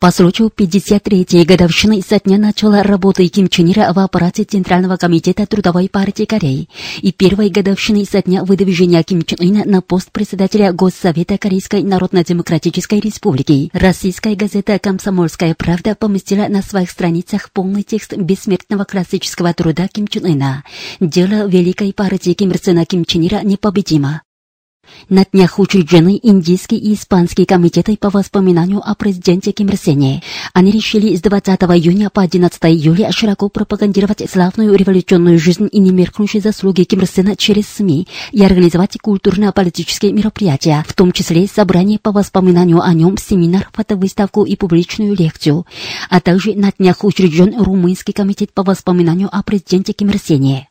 По случаю 53-й годовщины со дня начала работы Ким Чен Ира в аппарате Центрального комитета Трудовой партии Кореи и первой годовщины со дня выдвижения Ким Чен Ына на пост председателя Госсовета Корейской Народно-Демократической Республики, российская газета «Комсомольская правда» поместила на своих страницах полный текст бессмертного классического труда Ким Чен Ына «Дело великой партии Ким Ир Ким Чен Ира непобедимо». На днях учреждены индийский и испанский комитеты по воспоминанию о президенте Ким Ир Сене. Они решили с 20 июня по 11 июля широко пропагандировать славную революционную жизнь и немеркнущие заслуги Ким Ир Сена через СМИ и организовать культурно-политические мероприятия, в том числе собрание по воспоминанию о нем, семинар, фотовыставку и публичную лекцию. А также на днях учрежден Румынский комитет по воспоминанию о президенте Ким Ир Сене.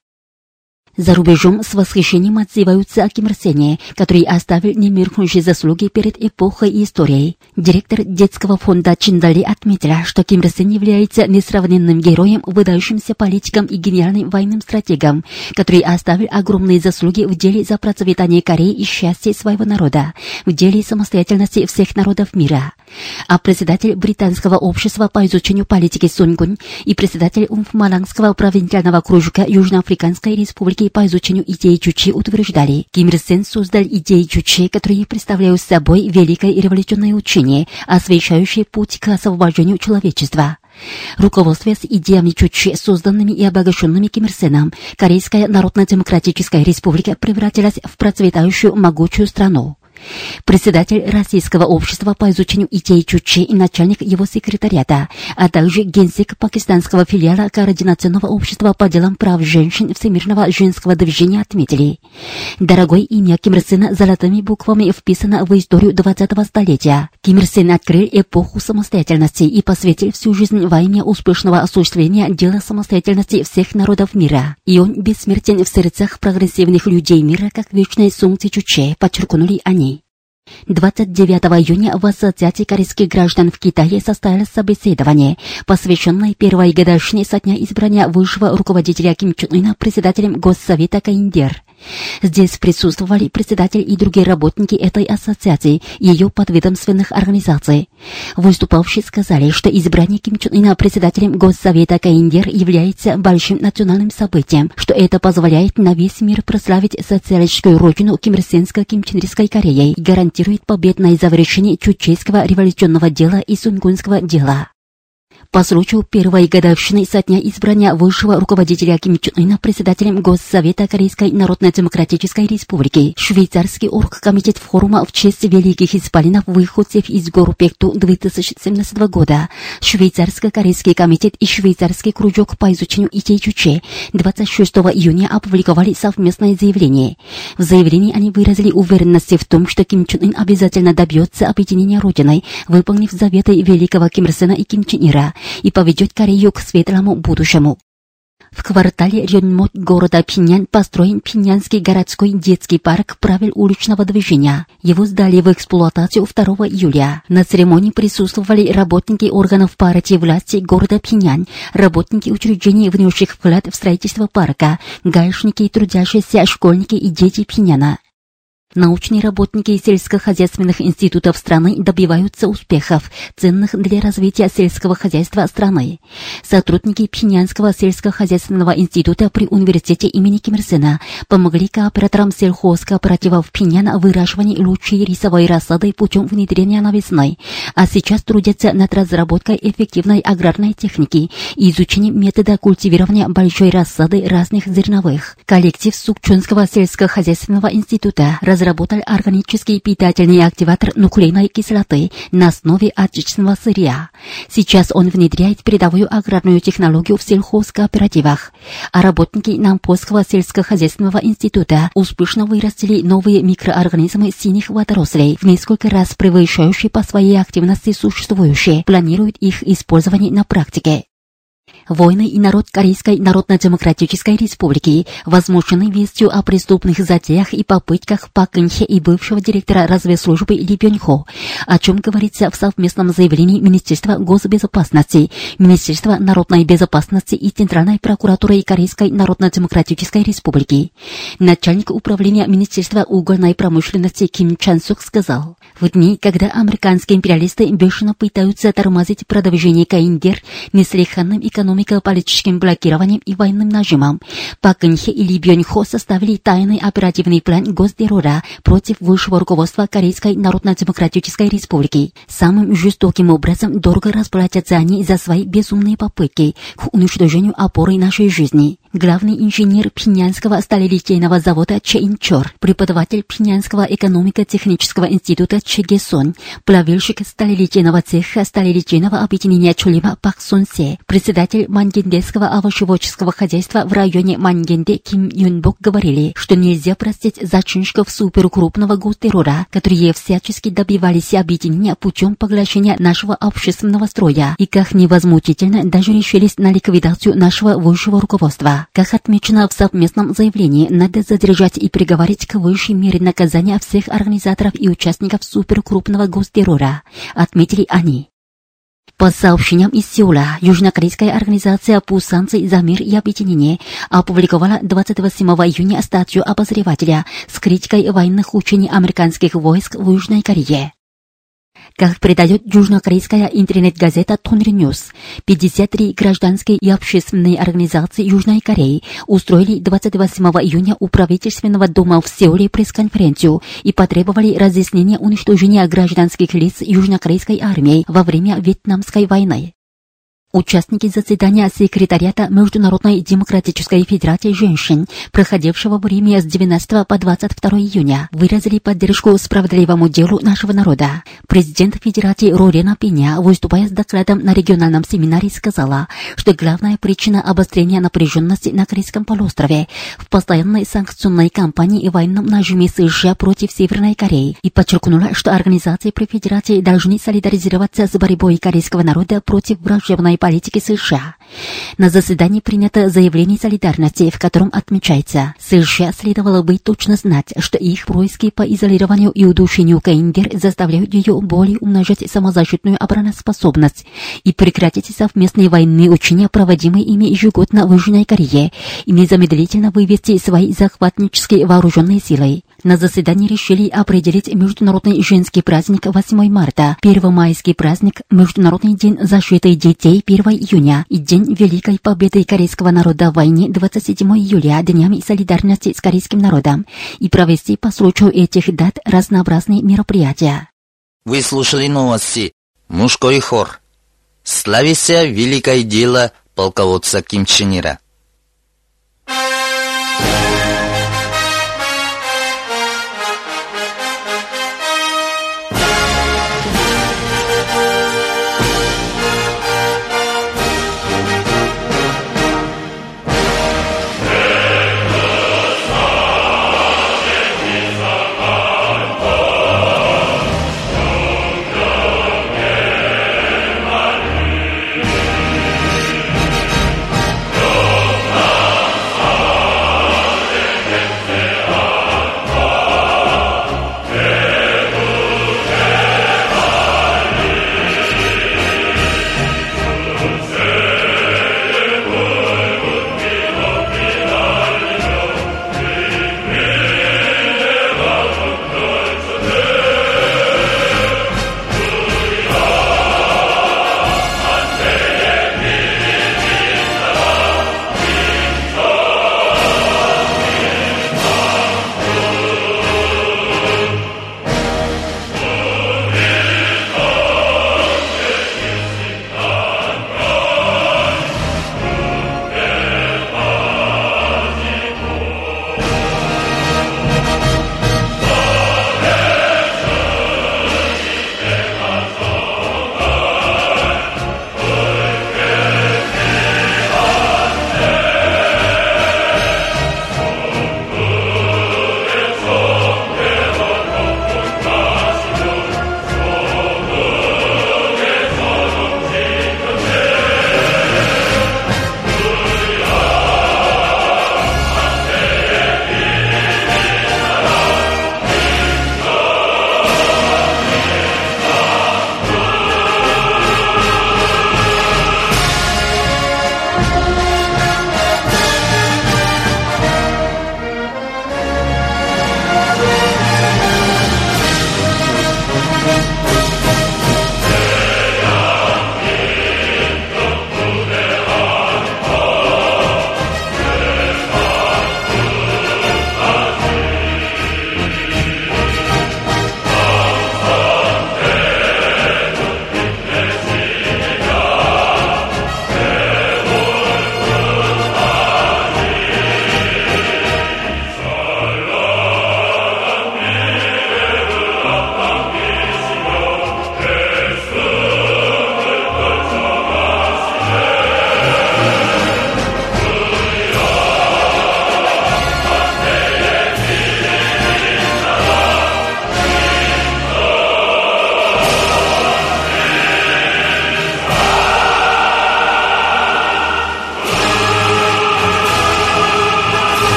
За рубежом с восхищением отзываются о Ким Ир Сене, который оставил немеркнущие заслуги перед эпохой и историей. Директор детского фонда Чиндали отметила, что Ким Ир Сен является несравненным героем, выдающимся политиком и гениальным военным стратегом, который оставил огромные заслуги в деле за процветание Кореи и счастье своего народа, в деле самостоятельности всех народов мира. А председатель британского общества по изучению политики Сунгун и председатель Умфмалангского провинциального кружка Южноафриканской республики по изучению идеи Чучи утверждали, Ким Ир Сен создал идеи Чучи, которые представляют собой великое и революционное учение, освещающее путь к освобождению человечества. Руководствуясь идеями Чучи, созданными и обогащенными Ким Ир Сеном, Корейская Народно-Демократическая Республика превратилась в процветающую могучую страну. Председатель Российского общества по изучению идей Чучи и начальник его секретариата, а также генсек пакистанского филиала Координационного общества по делам прав женщин Всемирного женского движения отметили. Дорогой имя Ким Ир Сена золотыми буквами вписано в историю 20-го столетия. Ким Ир Сен открыл эпоху самостоятельности и посвятил всю жизнь во имя успешного осуществления дела самостоятельности всех народов мира. И он бессмертен в сердцах прогрессивных людей мира, как вечное солнце Чуче, подчеркнули они. 29 июня в Ассоциации корейских граждан в Китае состоялось собеседование, посвященное первой годовщине со дня избрания высшего руководителя Ким Чен Ына председателем Госсовета КНДР. Здесь присутствовали председатель и другие работники этой ассоциации и ее подведомственных организаций. Выступавшие сказали, что избрание Ким Чен Ына председателем Госсовета КНДР является большим национальным событием, что это позволяет на весь мир прославить социалистическую родину Ким Ир Сенской Ким Чен Ирской Кореей и гарантирует победное завершение чучейского революционного дела и сунгунского дела. По случаю первой годовщины со дня избрания высшего руководителя Ким Чен Ына председателем Госсовета Корейской Народно-Демократической Республики, швейцарский оргкомитет форума в честь великих исполинов выходцев из гор Пекту 2017 года, швейцарско-корейский комитет и швейцарский кружок по изучению Чуче 26 июня опубликовали совместное заявление. В заявлении они выразили уверенность в том, что Ким Чен Ын обязательно добьется объединения Родиной, выполнив заветы великого Ким Ир Сена и Ким Чен Ира и поведет Корею к светлому будущему. В квартале Рёнмот города Пинян построен Пинянский городской детский парк правил уличного движения. Его сдали в эксплуатацию 2 июля. На церемонии присутствовали работники органов партии власти города Пинян, работники учреждений, внесших вклад в строительство парка, гаишники, трудящиеся, школьники и дети Пиняна. Научные работники сельскохозяйственных институтов страны добиваются успехов, ценных для развития сельского хозяйства страны. Сотрудники Пхенянского сельскохозяйственного института при университете имени Ким Ир Сена помогли кооператорам сельхозкооперативов Пхеньян в выращивании лучшей рисовой рассады путем внедрения навесной, а сейчас трудятся над разработкой эффективной аграрной техники и изучением метода культивирования большой рассады разных зерновых. Коллектив Сукчонского сельскохозяйственного института разработал органический питательный активатор нуклеиновой кислоты на основе отечественного сырья. Сейчас он внедряет передовую аграрную технологию в сельхозкооперативах. А работники Нампольского сельскохозяйственного института успешно вырастили новые микроорганизмы синих водорослей, в несколько раз превышающие по своей активности существующие, планируют их использование на практике. Воины и народ Корейской Народно-Демократической Республики возмущены вестью о преступных затеях и попытках Пак Инхе и бывшего директора разведслужбы Ли Бёньхо, о чем говорится в совместном заявлении Министерства госбезопасности, Министерства народной безопасности и Центральной прокуратуры Корейской Народно-Демократической Республики. Начальник управления Министерства угольной промышленности Ким Чан Сук сказал, в дни, когда американские империалисты бешено пытаются тормозить продвижение КНДР неслыханным экономико-политическим блокированием и военным нажимом, Пак Инхе и Ли Бёньхо составили тайный оперативный план гостеррора против высшего руководства Корейской Народно-Демократической Республики. Самым жестоким образом дорого расплатятся они за свои безумные попытки к уничтожению опоры нашей жизни главный инженер Пинянского сталелитейного завода Че Инчор, преподаватель Пинянского экономико-технического института Че Гесон, плавильщик сталелитейного цеха сталелитейного объединения Чулима Пак Сонсе, председатель Мангендейского овощеводческого хозяйства в районе Мангенде Ким Юнбок говорили, что нельзя простить зачинщиков суперкрупного гостеррора, которые всячески добивались объединения путем поглощения нашего общественного строя и как невозмутительно даже решились на ликвидацию нашего высшего руководства. Как отмечено в совместном заявлении, надо задержать и приговорить к высшей мере наказания всех организаторов и участников суперкрупного гостеррора, отметили они. По сообщениям из Сеула, южнокорейская организация по санкции за мир и объединение опубликовала 28 июня статью обозревателя с критикой военных учений американских войск в Южной Корее. Как передает южнокорейская интернет-газета Тонри Ньюс, 53 гражданские и общественные организации Южной Кореи устроили 28 июня у правительственного дома в Сеуле пресс-конференцию и потребовали разъяснения уничтожения гражданских лиц южнокорейской армии во время Вьетнамской войны. Участники заседания секретариата Международной демократической федерации женщин, проходившего в Риме с 19 по 22 июня, выразили поддержку справедливому делу нашего народа. Президент Федерации Рорена Пеня, выступая с докладом на региональном семинаре, сказала, что главная причина обострения напряженности на Корейском полуострове в постоянной санкционной кампании и военном нажиме США против Северной Кореи и подчеркнула, что организации при Федерации должны солидаризироваться с борьбой корейского народа против враждебной политики США. На заседании принято заявление солидарности, в котором отмечается, США следовало бы точно знать, что их происки по изолированию и удушению КНДР заставляют ее более умножать самозащитную обороноспособность и прекратить совместные военные учения, проводимые ими ежегодно в Южной Корее, и незамедлительно вывести свои захватнические вооруженные силы. На заседании решили определить Международный женский праздник 8 марта, Первомайский праздник, Международный день защиты детей 1 июня и День Великой Победы корейского народа в войне 27 июля Днями солидарности с корейским народом и провести по случаю этих дат разнообразные мероприятия. Вы слушали новости «Мужской хор». Славися великое дело полководца Ким Чен Ира.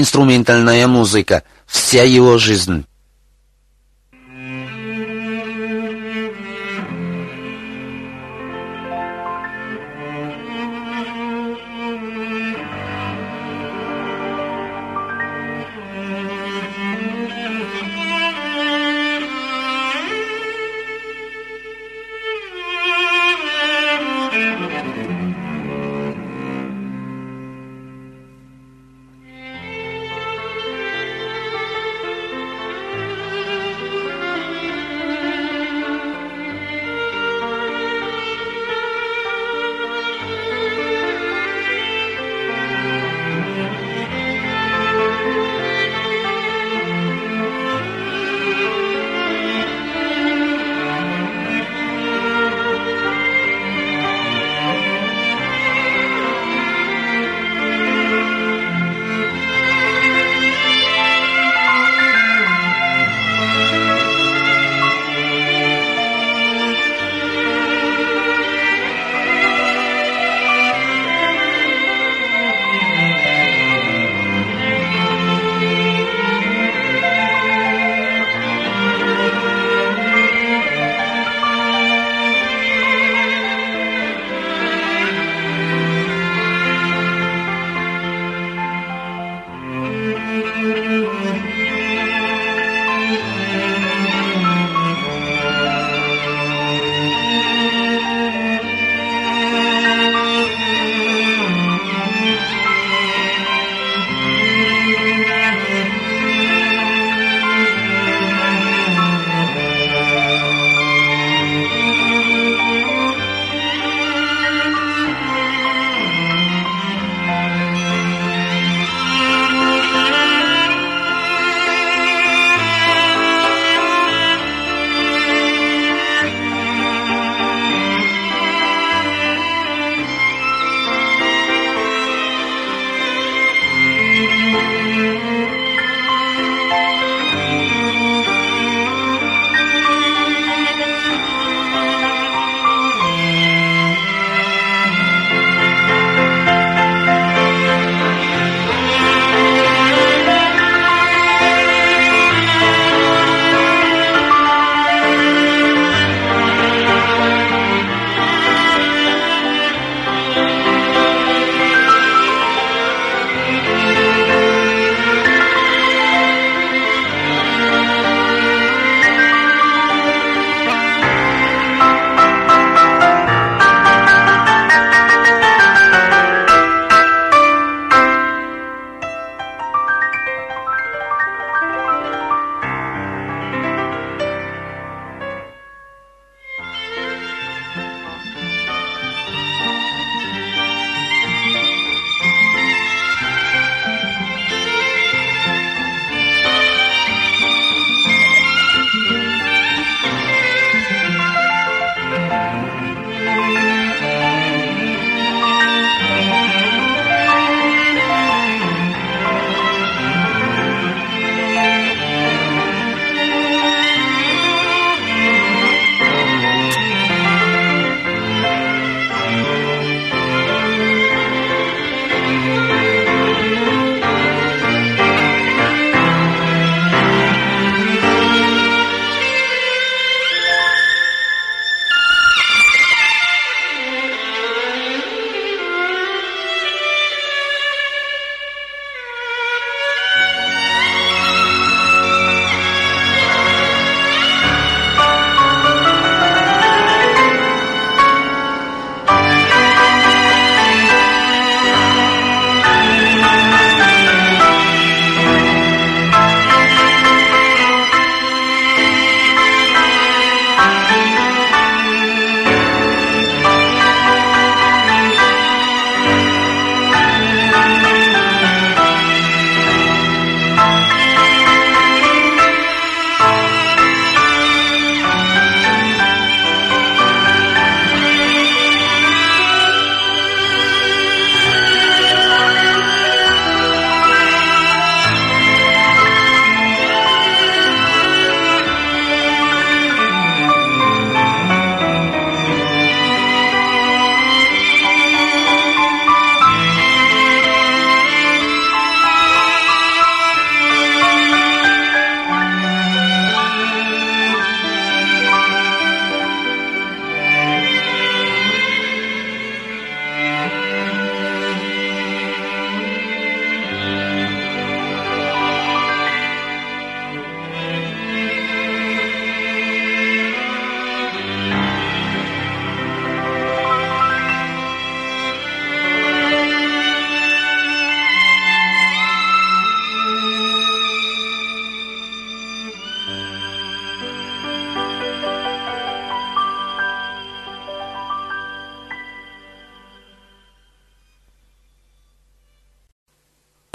Инструментальная музыка, вся его жизнь.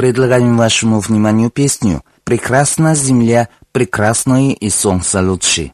Предлагаем вашему вниманию песню «Прекрасна земля, прекрасное и солнце лучше».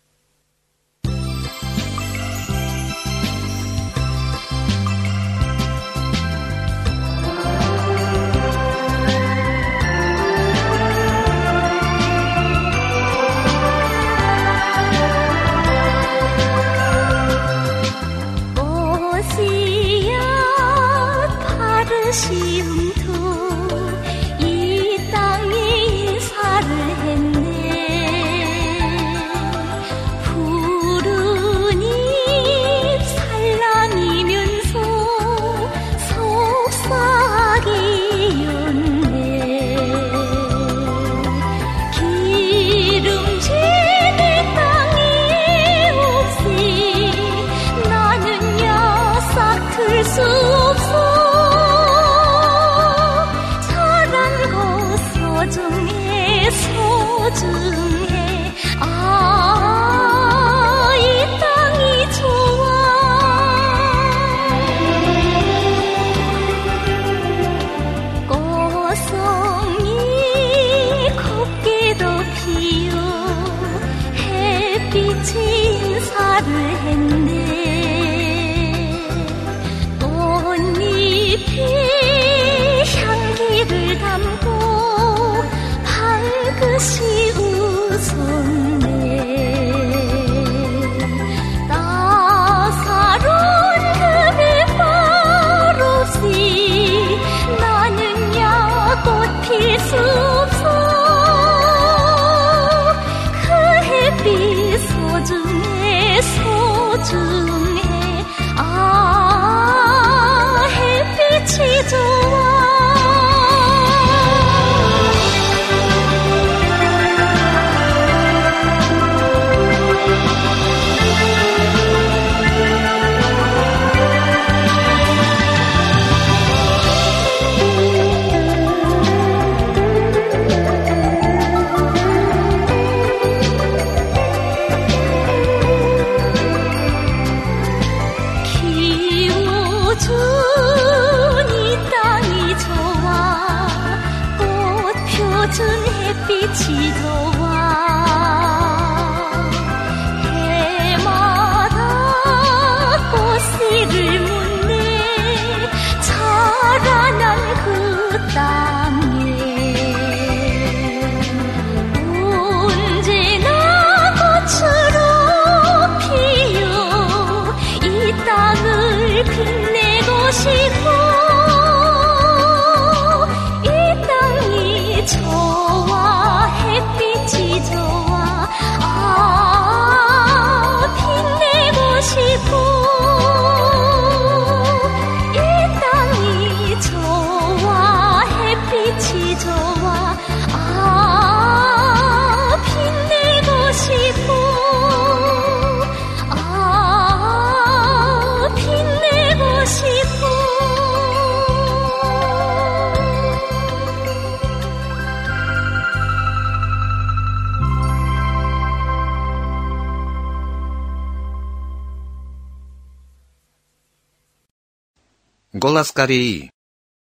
Голос Кореи.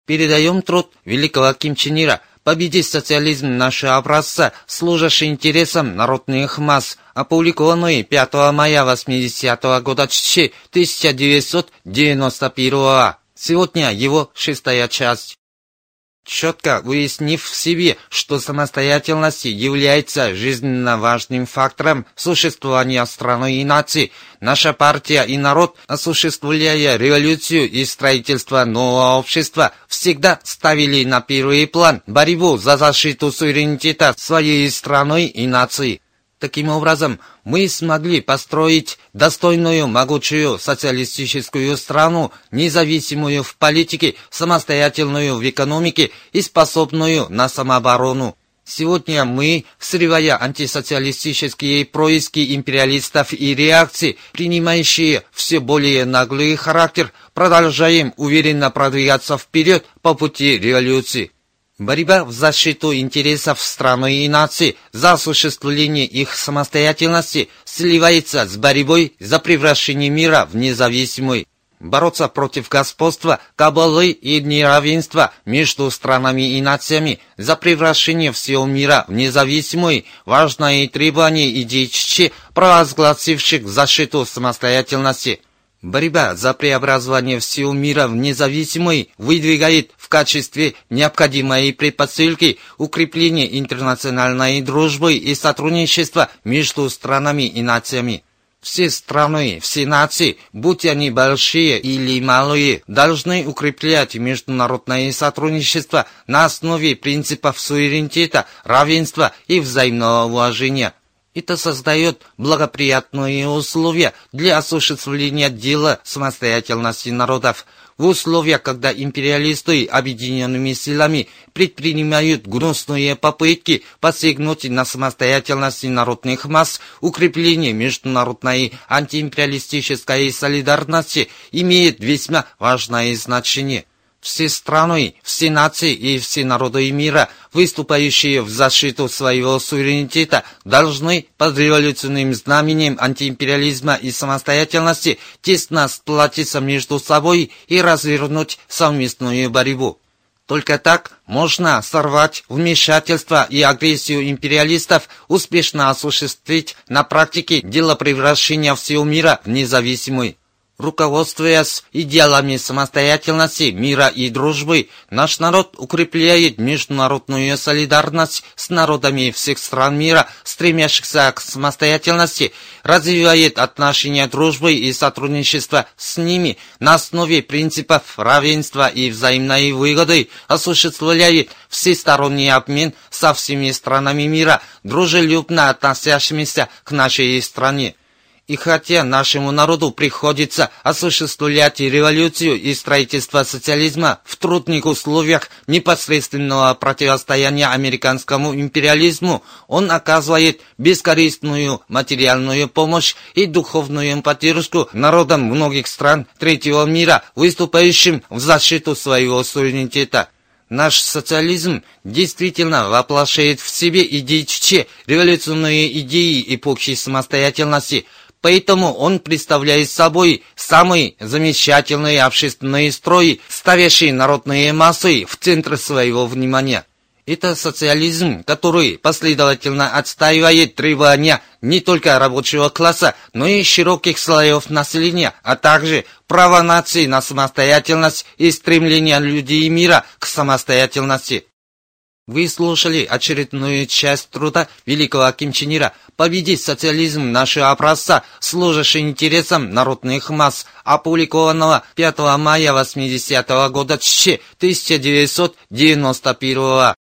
Передаем труд великого Ким Чен Ира победить социализм нашего образца, служащий интересам народных масс, опубликованный 5 мая 80 -го года 1991 Сегодня его шестая часть четко выяснив в себе, что самостоятельность является жизненно важным фактором существования страны и нации, наша партия и народ, осуществляя революцию и строительство нового общества, всегда ставили на первый план борьбу за защиту суверенитета своей страны и нации. Таким образом, мы смогли построить достойную, могучую социалистическую страну, независимую в политике, самостоятельную в экономике и способную на самооборону. Сегодня мы, срывая антисоциалистические происки империалистов и реакции, принимающие все более наглый характер, продолжаем уверенно продвигаться вперед по пути революции. Борьба в защиту интересов страны и нации за осуществление их самостоятельности сливается с борьбой за превращение мира в независимый. бороться против господства, кабалы и неравенства между странами и нациями, за превращение всего мира в независимый, важное требование идей Чичи, провозгласивших защиту самостоятельности. Борьба за преобразование всего мира в независимый выдвигает в качестве необходимой предпосылки укрепление интернациональной дружбы и сотрудничества между странами и нациями. Все страны, все нации, будь они большие или малые, должны укреплять международное сотрудничество на основе принципов суверенитета, равенства и взаимного уважения. Это создает благоприятные условия для осуществления дела самостоятельности народов. В условиях, когда империалисты объединенными силами предпринимают гнусные попытки посягнуть на самостоятельность народных масс, укрепление международной антиимпериалистической солидарности имеет весьма важное значение все страны, все нации и все народы мира, выступающие в защиту своего суверенитета, должны под революционным знаменем антиимпериализма и самостоятельности тесно сплотиться между собой и развернуть совместную борьбу. Только так можно сорвать вмешательство и агрессию империалистов, успешно осуществить на практике дело превращения всего мира в независимый. Руководствуясь идеалами самостоятельности, мира и дружбы, наш народ укрепляет международную солидарность с народами всех стран мира, стремящихся к самостоятельности, развивает отношения дружбы и сотрудничества с ними на основе принципов равенства и взаимной выгоды, осуществляет всесторонний обмен со всеми странами мира, дружелюбно относящимися к нашей стране. И хотя нашему народу приходится осуществлять революцию и строительство социализма в трудных условиях непосредственного противостояния американскому империализму, он оказывает бескорыстную материальную помощь и духовную поддержку народам многих стран третьего мира, выступающим в защиту своего суверенитета. Наш социализм действительно воплощает в себе идеи Чече, революционные идеи эпохи самостоятельности – Поэтому он представляет собой самый замечательный общественный строй, ставящий народные массы в центр своего внимания. Это социализм, который последовательно отстаивает требования не только рабочего класса, но и широких слоев населения, а также право нации на самостоятельность и стремление людей мира к самостоятельности. Вы слушали очередную часть труда великого Ким Чен Ира «Победить социализм. Нашего образца, служащий интересам народных масс», опубликованного 5 мая 80 -го года 1991 Thank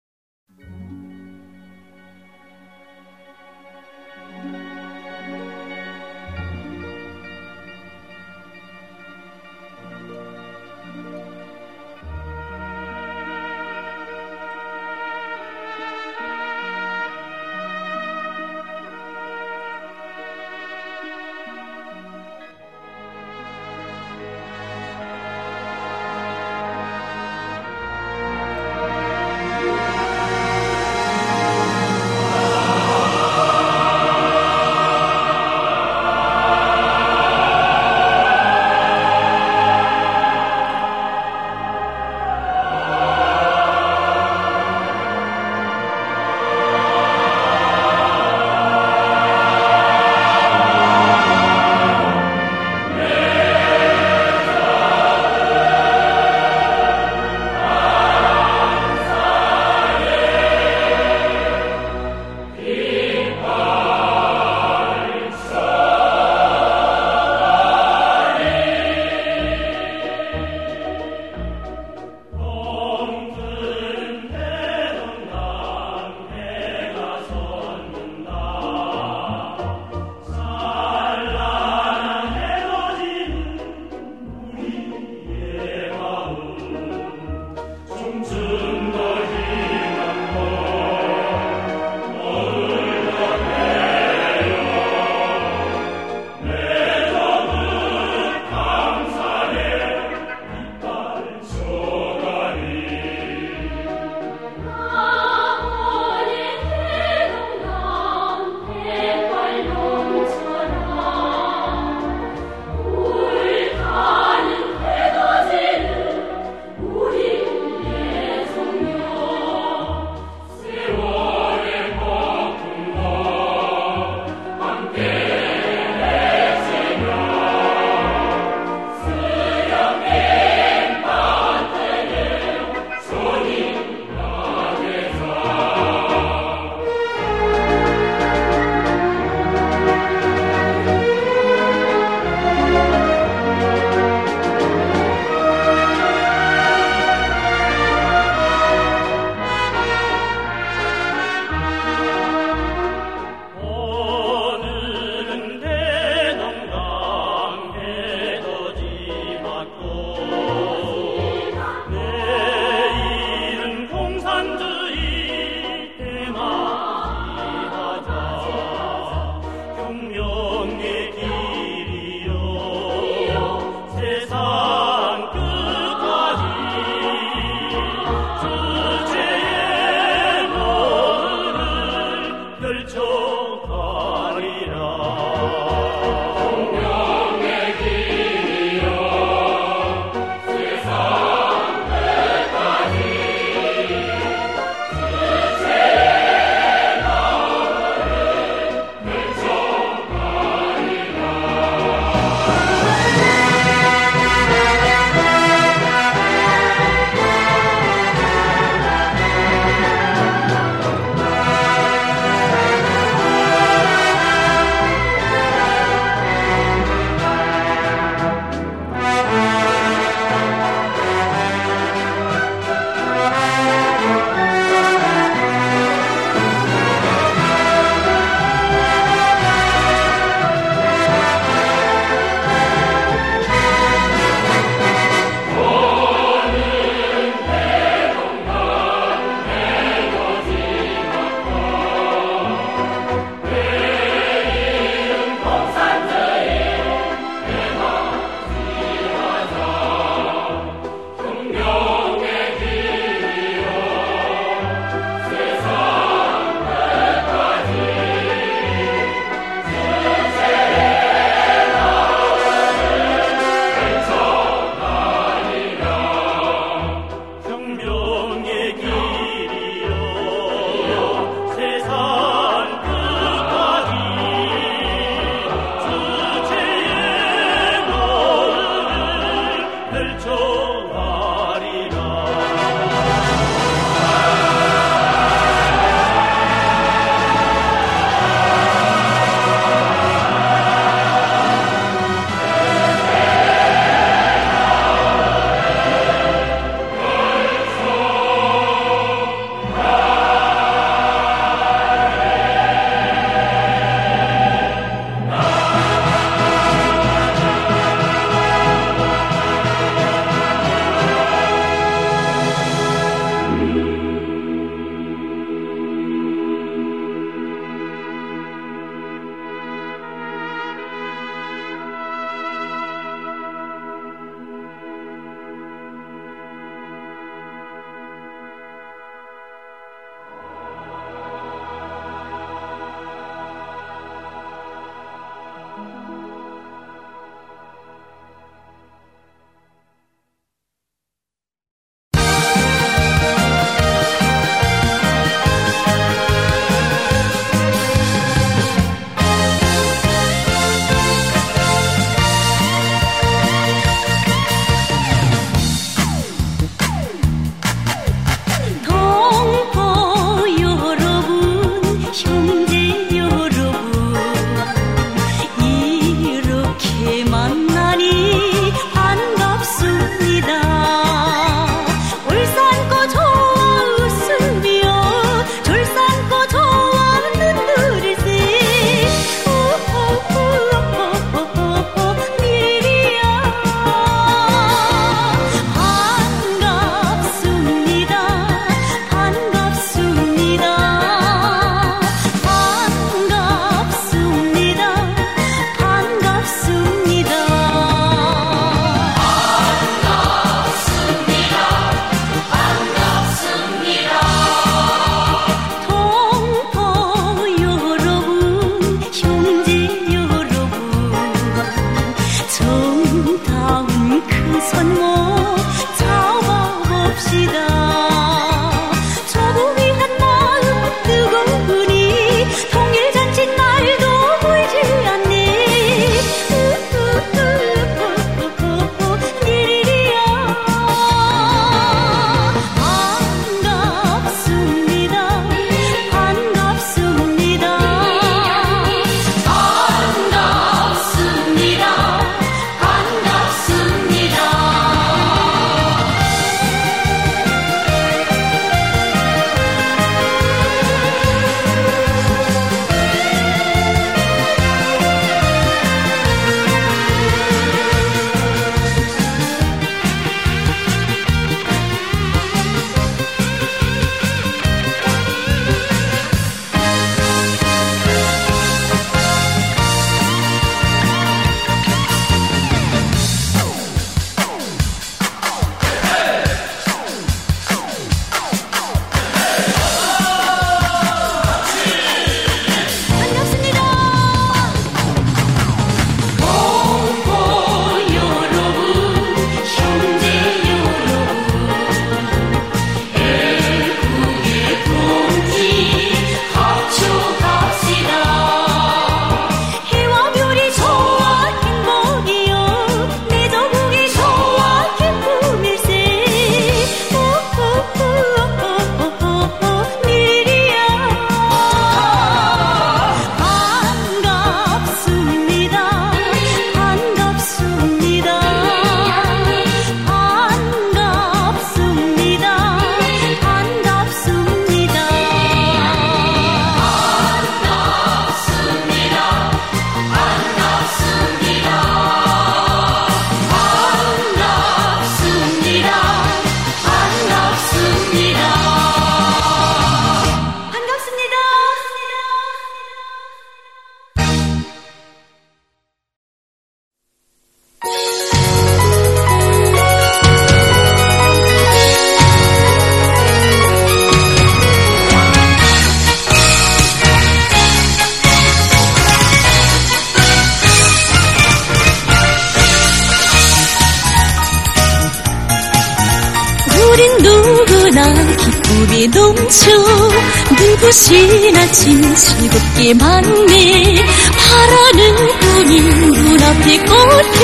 즐겁게만네 바라는 꿈이 눈앞에 꽂혀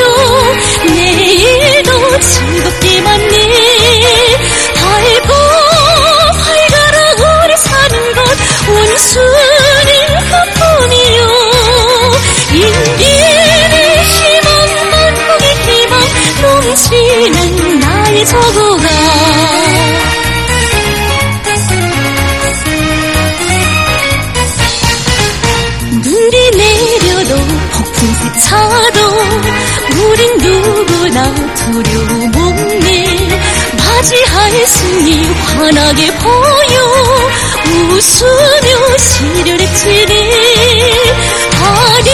내일도 즐겁게만네 달고 활가라 우리 사는 것 온순히 그뿐이요. 인기의 희망 만국의 희망 넘치는 나의 저국 하도 우린 누구나 두려움 없네 맞이할 승리 환하게 보여. 웃으며 시련에 지네. 아리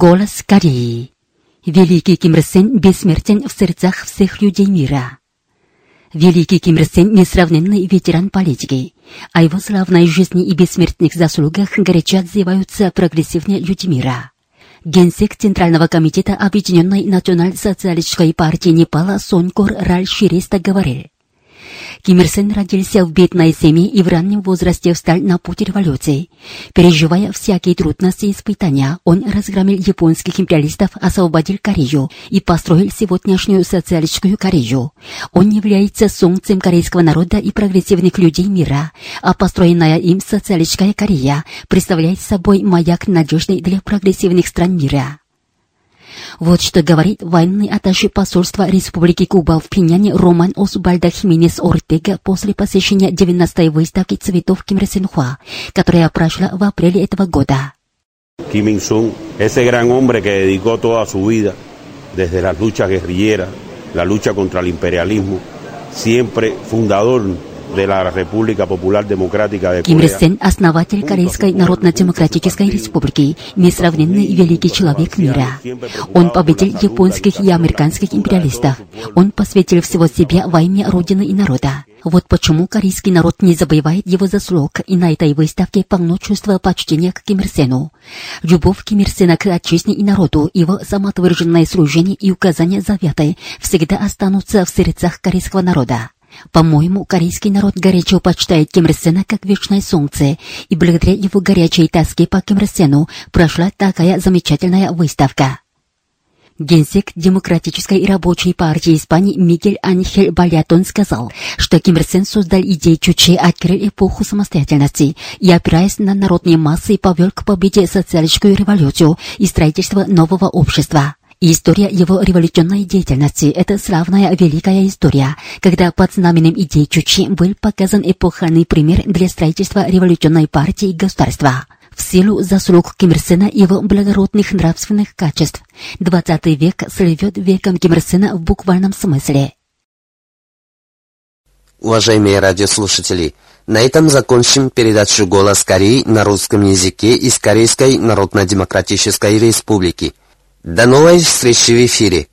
Голос Кореи. Великий Ким Ир Сен бессмертен в сердцах всех людей мира. Великий Ким Ир Сен – несравненный ветеран политики. О его славной жизни и бессмертных заслугах горячо отзываются прогрессивные люди мира. Генсек Центрального комитета Объединенной национал-социалистической партии Непала Сонькор Раль Шириста говорил, Ким Ир Сен родился в бедной семье и в раннем возрасте встал на путь революции. Переживая всякие трудности и испытания, он разгромил японских империалистов, освободил Корею и построил сегодняшнюю социалистическую Корею. Он является солнцем корейского народа и прогрессивных людей мира, а построенная им социалистическая Корея представляет собой маяк надежный для прогрессивных стран мира. Вот что говорит военный атташе посольства Республики Куба в Пиняне Роман Осубальда Хименес Ортега после посещения 19-й выставки цветов Ким Ир Сен Хуа, которая прошла в апреле этого года. Kim Il-sung, ese gran hombre que dedicó toda su vida, desde las luchas guerrilleras, la lucha contra el imperialismo, siempre fundador Ким Ир. Сен – основатель Корейской Народно-Демократической Республики, несравненный великий человек мира. Он победил японских и американских империалистов. Он посвятил всего себя во имя Родины и народа. Вот почему корейский народ не забывает его заслуг, и на этой выставке полно чувства почтения к Ким Ир Сену. Любовь Ким Ир Сена к отчизне и народу, его самоотверженное служение и указания заветы всегда останутся в сердцах корейского народа. По-моему, корейский народ горячо почитает Ким Ир Сена как вечное солнце, и благодаря его горячей тоске по Ким Ир Сену прошла такая замечательная выставка. Генсек Демократической и рабочей партии Испании Мигель Анхель Балятон сказал, что Ким Ир Сен создал идею Чуче, открыл эпоху самостоятельности и, опираясь на народные массы, повел к победе социалистическую революцию и строительство нового общества. История его революционной деятельности – это славная великая история, когда под знаменем идеи Чучи был показан эпохальный пример для строительства революционной партии и государства. В силу заслуг Ким Ир Сена его благородных нравственных качеств, 20 век слывет веком Ким Ир Сена в буквальном смысле. Уважаемые радиослушатели, на этом закончим передачу «Голос Кореи» на русском языке из Корейской Народно-Демократической Республики. До новой встречи в эфире.